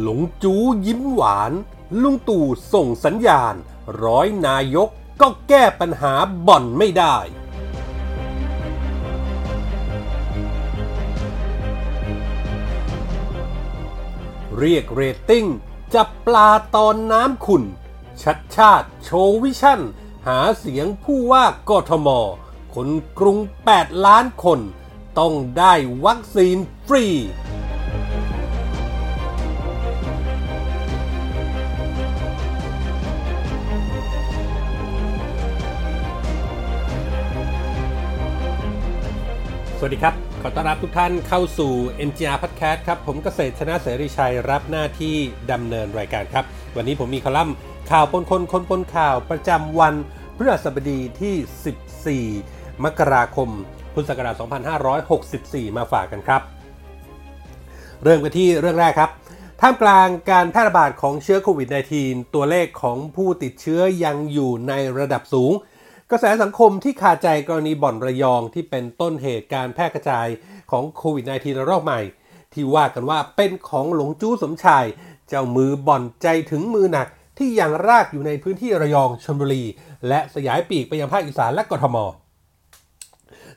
หลงจู๊ยิ้มหวาน ลุงตู่ส่งสัญญาณ ร้อยนายกก็แก้ปัญหาบ่อนไม่ได้ เรียกเรตติ้ง จับปลาตอนน้ำขุ่นชัชชาติโชว์ vision หาเสียงผู้ว่ากทม คนกรุง 8 ล้านคน ต้องได้วัคซีนฟรี วัสดีครับ ขอต้อนรับทุกท่านเข้าสู่ NGR Podcast ครับ ผมเกษตรชนะเสรีชัยรับหน้าที่ดำเนินรายการครับ วันนี้ผมมีคอลัมน์ข่าวปนคนคนปนข่าวประจำวันพฤหัสบดีที่ 14 มกราคม พุทธศักราช 2564 มาฝากกันครับ เริ่มกันที่เรื่องแรกครับ ท่ามกลางการแพร่ระบาดของเชื้อโควิด -19 ตัวเลขของผู้ติดเชื้อยังอยู่ในระดับสูง กระแสสังคมที่ขาดใจกรณีบ่อนระยองที่เป็นต้นเหตุการแพร่กระจายของโควิด -19 ระลอกใหม่ ที่ว่ากันว่าเป็นของหลงจู้สมชาย เจ้ามือบ่อนใจถึงมือหนัก ที่ยังรากอยู่ในพื้นที่ระยองชลบุรี และสยายปีกไปยังภาคอีสานและกทม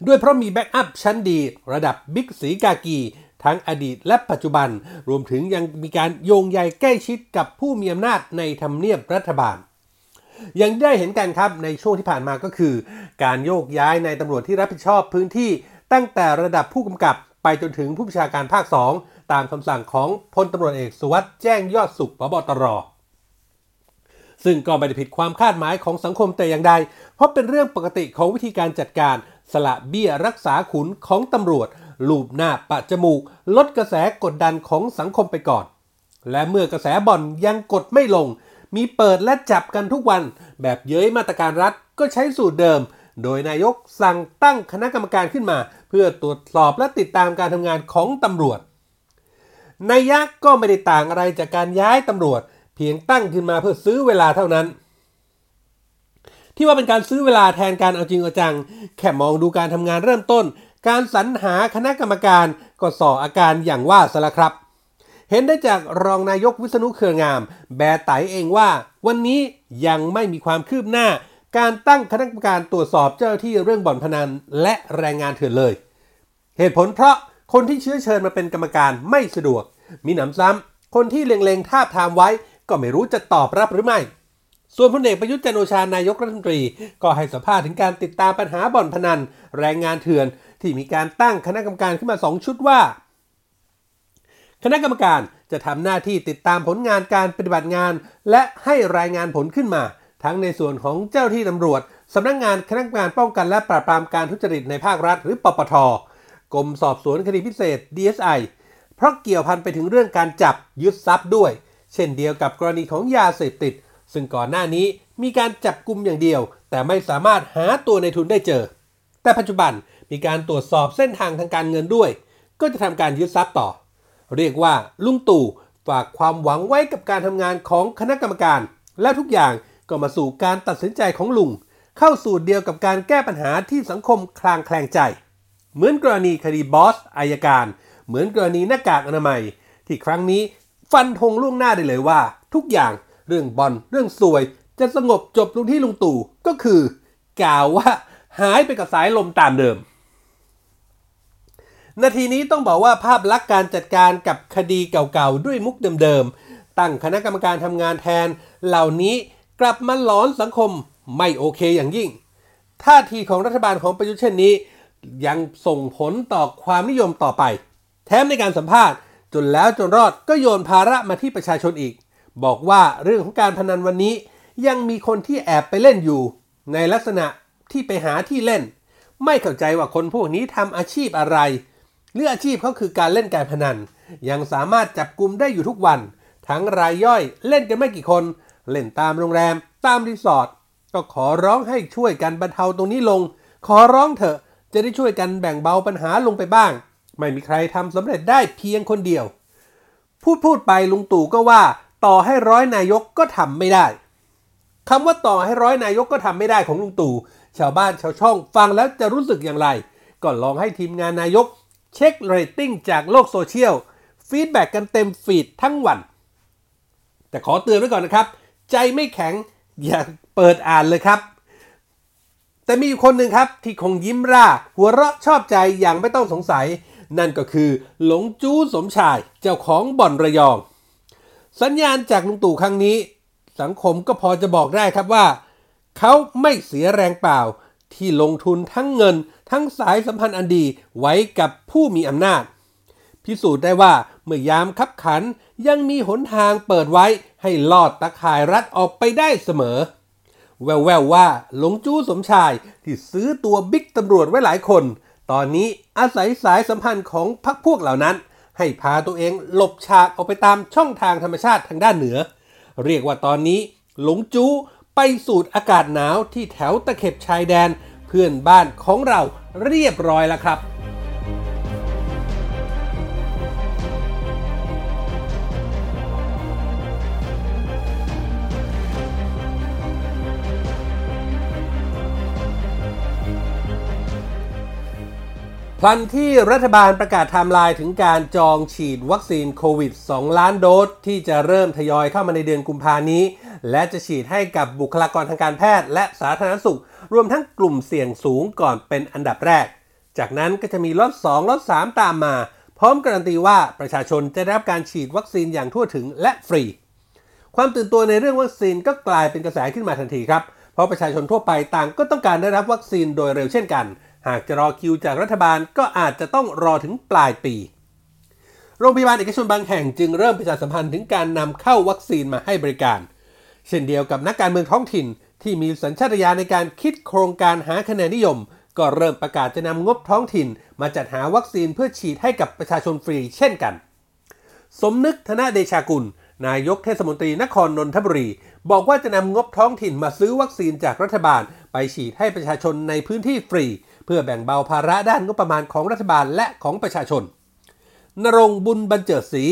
ด้วยเพราะมีแบ็กอัพชั้นดี ระดับบิ๊กสีกากี ทั้งอดีตและปัจจุบัน รวมถึงยังมีการโยงใยใกล้ชิดกับผู้มีอำนาจในทำเนียบรัฐบาล อย่างได้เห็นกันครับในช่วงที่ผ่านมาก็คือ การโยกย้ายในตำรวจที่รับผิดชอบพื้นที่ ตั้งแต่ระดับผู้กำกับไปจนถึงผู้บัญชาการภาค 2 ตามคำสั่งของพลตำรวจเอกสุวัสด์แจ้งยอดสุขพบตรซึ่งก็ไม่ได้ผิดความคาดหมายของสังคมแต่อย่างใด เพราะเป็นเรื่องปกติของวิธีการจัดการ สละเบี้ยรักษาขุนของตำรวจ ลูบหน้าปะจมูก ลดกระแสกดดันของสังคมไปก่อน และเมื่อกระแสบ่อนยังกดไม่ลง มีเปิดและจับกันทุกวัน แบบเย้ยมาตรการรัฐก็ใช้สูตรเดิม โดยนายกสั่งตั้งคณะกรรมการขึ้นมา เพื่อตรวจสอบและติดตามการทำงานของตำรวจนายยักษ์ก็ไม่ได้ต่างอะไรจากการย้ายตำรวจ เพียงตั้งขึ้นมาเพื่อซื้อเวลาเท่านั้น ที่ว่าเป็นการซื้อเวลาแทนการเอาจริงเอาจัง แค่มองดูการทำงานเริ่มต้น การสรรหาคณะกรรมการก็ส่ออาการอย่างว่าสละครับ เห็นได้จากรองนายกวิษณุเครืองาม แบไตเองว่า วันนี้ยังไม่มีความคืบหน้า การตั้งคณะกรรมการตรวจสอบเจ้าหน้าที่เรื่องบ่อนพนันและแรงงานเถื่อนเลย เหตุผลเพราะคนที่เชื้อเชิญมาเป็นกรรมการไม่สะดวก มีหนำซ้ำคนที่เล็งๆทาบทามไว้ ก็ไม่รู้จะตอบรับหรือไม่ส่วนพลเอกประยุทธ์จันทร์โอชานายกรัฐมนตรี ก็ให้สัมภาษณ์ถึงการติดตามปัญหาบ่อนพนัน แรงงานเถื่อน ที่มีการตั้งคณะกรรมการขึ้นมา 2 ชุดว่า คณะกรรมการจะทำหน้าที่ติดตามผลงานการปฏิบัติงาน และให้รายงานผลขึ้นมา ทั้งในส่วนของเจ้าที่ตำรวจสำนักงงานคณะกรรมการป้องกันและปราบปรามการทุจริตในภาครัฐ หรือปปทกรมสอบสวนคดีพิเศษ DSI เพราะเกี่ยวพันไปถึงเรื่องการจับยึดทรัพย์ด้วย เช่นเดียวกับกรณีของยาเสพติด ซึ่งก่อนหน้านี้มีการจับกลุ่มอย่างเดียว แต่ไม่สามารถหาตัวในทุนได้เจอ แต่ปัจจุบันมีการตรวจสอบเส้นทางทางการเงินด้วย ก็จะทำการยึดทรัพย์ต่อ เรียกว่าลุงตู่ฝากความหวังไว้กับการทำงานของคณะกรรมการ และทุกอย่างก็มาสู่การตัดสินใจของลุง เข้าสู่เดียวกับการแก้ปัญหาที่สังคมคลางแคลงใจ เหมือนกรณีคดีบอสอายการ เหมือนกรณีหน้ากากอนามัย ที่ครั้งนี้ฟันธงล่วงหน้าได้เลยว่า ทุกอย่างเรื่องบอลเรื่องสวย จะสงบจบลงที่ลุงตู่ก็คือกล่าวว่าหายไปกับสายลมตามเดิม นาทีนี้ต้องบอกว่าภาพลักษณ์การจัดการกับคดีเก่าๆ ด้วยมุกเดิมๆ ตั้งคณะกรรมการทำงานแทน เหล่านี้กลับมาหลอนสังคมไม่โอเคอย่างยิ่ง ท่าทีของรัฐบาลของประยุทธ์เช่นนี้ ยังส่งผลต่อความนิยมต่อไป แถมในการสัมภาษณ์จนแล้วจนรอดก็โยนภาระมาที่ประชาชนอีก บอกว่าเรื่องของการพนันวันนี้ ยังมีคนที่แอบไปเล่นอยู่ ในลักษณะที่ไปหาที่เล่น ไม่เข้าใจว่าคนพวกนี้ทำอาชีพอะไร หรืออาชีพเขาคือการเล่นการพนัน ยังสามารถจับกลุ่มได้อยู่ทุกวัน ทั้งรายย่อยเล่นกันไม่กี่คน เล่นตามโรงแรม ตามรีสอร์ทก็ขอร้องให้ช่วยกันบรรเทาตรงนี้ลง ขอร้องเถอะจะได้ช่วยกันแบ่งเบาปัญหาลงไปบ้าง ไม่มีใครทำสำเร็จได้เพียงคนเดียว พูดพูดไปลุงตู่ก็ว่า ต่อให้ร้อยนายกก็ทำไม่ได้คำว่าต่อให้ร้อยนายกก็ทำไม่ได้ของลุงตู่ชาวบ้านชาวช่องฟังแล้วจะรู้สึกอย่างไร ก็ลองให้ทีมงานนายก เช็คเรตติ้งจากโลกโซเชียล feedback กันเต็ม feed ทั้งวัน แต่ขอเตือนไว้ก่อนนะครับ ใจไม่แข็งอย่าเปิดอ่านเลยครับ แต่มีคนหนึ่งครับที่คงยิ้มร่า หัวเราะชอบใจอย่างไม่ต้องสงสัย นั่นก็คือหลงจู้สมชายเจ้าของบ่อนระยอง สัญญาณจากลุงตู่ครั้งนี้ สังคมก็พอจะบอกได้ครับว่า เขาไม่เสียแรงเปล่า ที่ลงทุนทั้งเงินทั้งสายสัมพันธ์อันดีไว้กับผู้มีอำนาจ พิสูจน์ได้ว่าเมื่อยามคับขันยังมีหนทางเปิดไว้ให้ลอดตะข่ายรัดออกไปได้เสมอ แววๆวว่าหลงจู้สมชายที่ซื้อตัวบิ๊กตำรวจไว้หลายคน ตอนนี้อาศัยสายสัมพันธ์ของพรรคพวกเหล่านั้น ให้พาตัวเองหลบฉากออกไปตามช่องทางธรรมชาติทางด้านเหนือ เรียกว่าตอนนี้หลงจู้ ไปสูดอากาศหนาวที่แถวตะเข็บชายแดนเพื่อนบ้านของเราเรียบร้อยแล้วครับ พลันที่รัฐบาลประกาศไทม์ไลน์ถึงการจองฉีดวัคซีนโควิด 2 ล้านโดสที่จะเริ่มทยอยเข้ามาในเดือนกุมภานี้ และจะฉีดให้กับบุคลากรทางการแพทย์ และสาธารณสุข รวมทั้งกลุ่มเสี่ยงสูงก่อนเป็นอันดับแรก จากนั้นก็จะมีล็อต2ล็อต3ตามมา พร้อมการันตีว่าประชาชนจะได้รับการฉีดวัคซีนอย่างทั่วถึงและฟรี ความตื่นตัวในเรื่องวัคซีนก็กลายเป็นกระแสขึ้นมาทันทีครับ เพราะประชาชนทั่วไปต่างก็ต้องการได้รับวัคซีนโดยเร็วเช่นกัน หากจะรอคิวจากรัฐบาลก็อาจจะต้องรอถึงปลายปีโรงพยาบาลเอกชนบางแห่งจึงเริ่มประชาสัมพันธ์ถึงการนำเข้าวัคซีนมาให้บริการ เช่นเดียวกับนักการเมืองท้องถิ่น ที่มีสัญชาตญาณในการคิดโครงการหาคะแนนนิยม ก็เริ่มประกาศจะนำงบท้องถิ่น มาจัดหาวัคซีนเพื่อฉีดให้กับประชาชนฟรีเช่นกัน สมนึกธนเดชากุล นายกเทศมนตรีนครนนทบุรี บอกว่าจะนำงบท้องถิ่นมาซื้อวัคซีนจากรัฐบาล ไปฉีดให้ประชาชนในพื้นที่ฟรี เพื่อแบ่งเบาภาระด้านงบประมาณของรัฐบาลและของประชาชนนรงบุญบรรเจิดศรี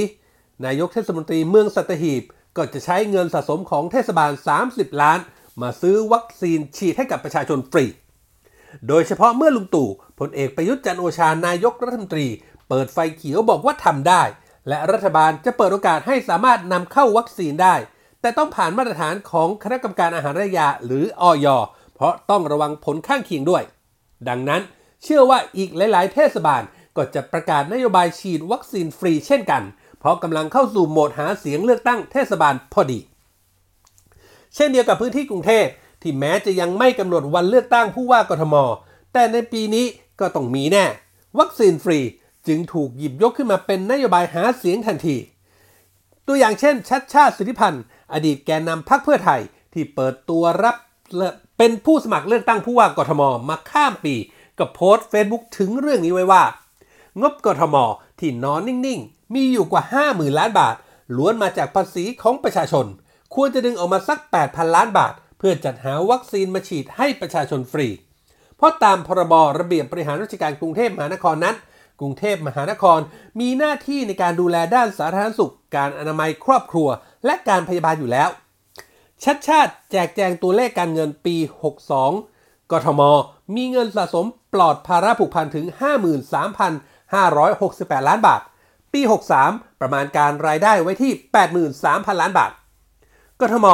นายกเทศมนตรีเมืองสัตหีบ ก็จะใช้เงินสะสมของเทศบาล 30 ล้าน มาซื้อวัคซีนฉีดให้กับประชาชนฟรี โดยเฉพาะเมื่อลุงตู่พลเอกประยุทธ์จันโอชานายกรัฐมนตรี เปิดไฟเขียวบอกว่าทำได้ และรัฐบาลจะเปิดโอกาสให้สามารถนำเข้าวัคซีนได้ แต่ต้องผ่านมาตรฐานของคณะกรรมการอาหารและยาหรืออย.เพราะต้องระวังผลข้างเคียงด้วย ดังนั้นเชื่อว่าอีกหลาย ๆ เทศบาลก็จะประกาศนโยบายฉีดวัคซีนฟรีเช่นกัน เพราะกำลังเข้าสู่โหมดหาเสียงเลือกตั้งเทศบาลพอดี เช่นเดียวกับพื้นที่กรุงเทพที่แม้จะยังไม่กำหนดวันเลือกตั้งผู้ว่ากทม แต่ในปีนี้ก็ต้องมีแน่ วัคซีนฟรีจึงถูกหยิบยกขึ้นมาเป็นนโยบายหาเสียงทันที ตัวอย่างเช่น ชัชชาติสิทธิพันธุ์ อดีตแกนนำพรรคเพื่อไทยที่เปิดตัวรับเป็นผู้สมัครเลือกตั้งผู้ว่ากทมมาข้ามปีก็โพสต์เฟซบุ๊กถึงเรื่องนี้ไว้ว่า งบกทม ที่นอนนิ่งๆ มีอยู่กว่า 50,000 ล้านบาท ล้วนมาจากภาษีของประชาชน ควรจะดึงออกมาสัก 8,000 ล้านบาท เพื่อจัดหาวัคซีนมาฉีดให้ประชาชนฟรี เพราะตามพรบระเบียบบริหารราชการกรุงเทพมหานครนั้น กรุงเทพมหานครมีหน้าที่ในการดูแลด้านสาธารณสุข การอนามัยครอบครัว และการพยาบาลอยู่แล้ว ชัดชาติแจกแจงตัวเลขการเงินปี 62กทม มีเงินสะสมปลอดภาระผูกพันถึง 568 ล้านบาท ปี 63 ประมาณการรายได้ไว้ที่ 83,000 ล้านบาท กทม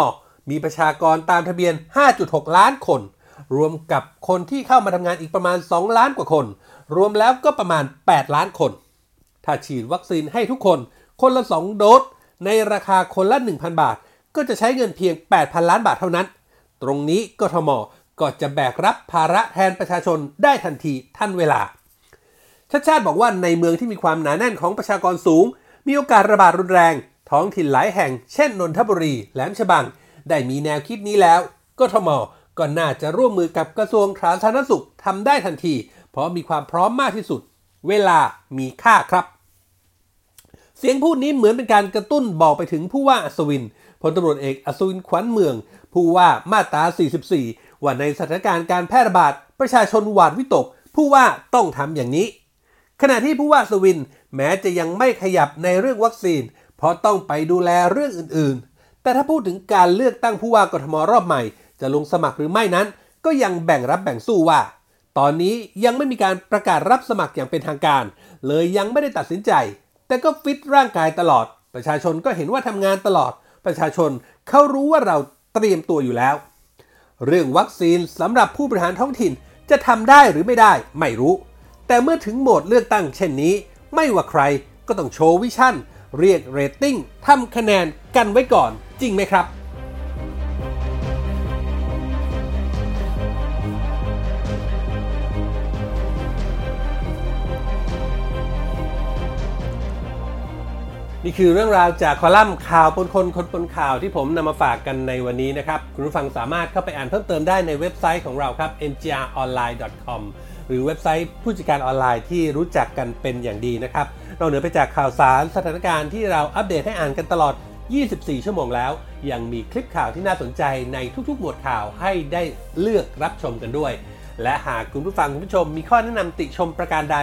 มีประชากรตามทะเบียน 5.6 ล้านคน รวมกับคนที่เข้ามาทำงานอีกประมาณ 2 ล้านกว่าคน รวมแล้วก็ประมาณ 8 ล้านคน ถ้าฉีดวัคซีนให้ทุกคน คนละ 2 โดส ในราคาคนละ 1,000 บาท ก็จะใช้เงินเพียง 8,000 ล้านบาทเท่านั้น ตรงนี้กทมก็จะแบกรับภาระแทนประชาชนได้ทันทีทันเวลา ชาติชาติบอกว่าในเมืองที่มีความหนาแน่นของประชากรสูง มีโอกาสระบาดรุนแรง ท้องถิ่นหลายแห่ง เช่นนนทบุรี แหลมฉบัง ได้มีแนวคิดนี้แล้วกทมก็น่าจะร่วมมือกับกระทรวงสาธารณสุขทำได้ทันที เพราะมีความพร้อมมากที่สุด เวลามีค่าครับ เสียงพูดนี้เหมือนเป็นการกระตุ้นบอกไปถึงผู้ว่าอัศวินพลตำรวจเอกอัศวินขวัญเมือง ผู้ว่ามาตรา 44 ว่าในสถานการณ์การแพร่ระบาดประชาชนหวาดวิตก ผู้ว่าต้องทำอย่างนี้ ขณะที่ผู้ว่าอัศวินแม้จะยังไม่ขยับในเรื่องวัคซีน เพราะต้องไปดูแลเรื่องอื่นๆ แต่ถ้าพูดถึงการเลือกตั้งผู้ว่ากทมรอบใหม่ จะลงสมัครหรือไม่นั้น ก็ยังแบ่งรับแบ่งสู้ว่า ตอนนี้ยังไม่มีการประกาศรับสมัครอย่างเป็นทางการ เลยยังไม่ได้ตัดสินใจ แต่ก็ฟิตร่างกายตลอด ประชาชนก็เห็นว่าทำงานตลอด ประชาชนเขารู้ว่าเราเตรียมตัวอยู่แล้ว เรื่องวัคซีนสำหรับผู้บริหารท้องถิ่นจะทำได้หรือไม่ได้ไม่รู้ แต่เมื่อถึงโหมดเลือกตั้งเช่นนี้ ไม่ว่าใครก็ต้องโชว์ vision เรียกเรตติ้งทำคะแนนกันไว้ก่อนจริงไหมครับนี่คือเรื่องราวจากคอลัมน์ข่าวปนคนคนปนข่าวที่ผมนำมาฝากกันในวันนี้นะครับ คุณผู้ฟังสามารถเข้าไปอ่านเพิ่มเติมได้ในเว็บไซต์ของเราครับ mgronline.com หรือเว็บไซต์ผู้จัดการออนไลน์ที่รู้จักกันเป็นอย่างดีนะครับนอกเหนือไปจากข่าวสารสถานการณ์ที่เราอัปเดตให้อ่านกันตลอด 24 ชั่วโมงแล้ว ยังมีคลิปข่าวที่น่าสนใจในทุกๆ หมวดข่าวให้ได้เลือกรับชมกันด้วย และหากคุณผู้ฟังคุณผู้ชมมีข้อแนะนำติชมประการใด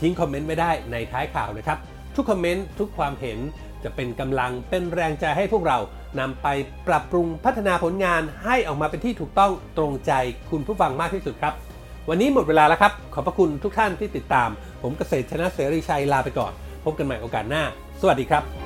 ทิ้งคอมเมนต์ไว้ได้ในท้ายข่าวนะครับ ทุกคอมเมนต์ทุกความเห็นจะเป็นกำลังเป็นแรงใจให้พวกเรานำไปปรับปรุงพัฒนาผลงานให้ออกมาเป็นที่ถูกต้องตรงใจคุณผู้ฟังมากที่สุดครับ วันนี้หมดเวลาแล้วครับ ขอบพระคุณทุกท่านที่ติดตาม ผมเกษตรชนะเสรีชัยลาไปก่อน พบกันใหม่โอกาสหน้า สวัสดีครับ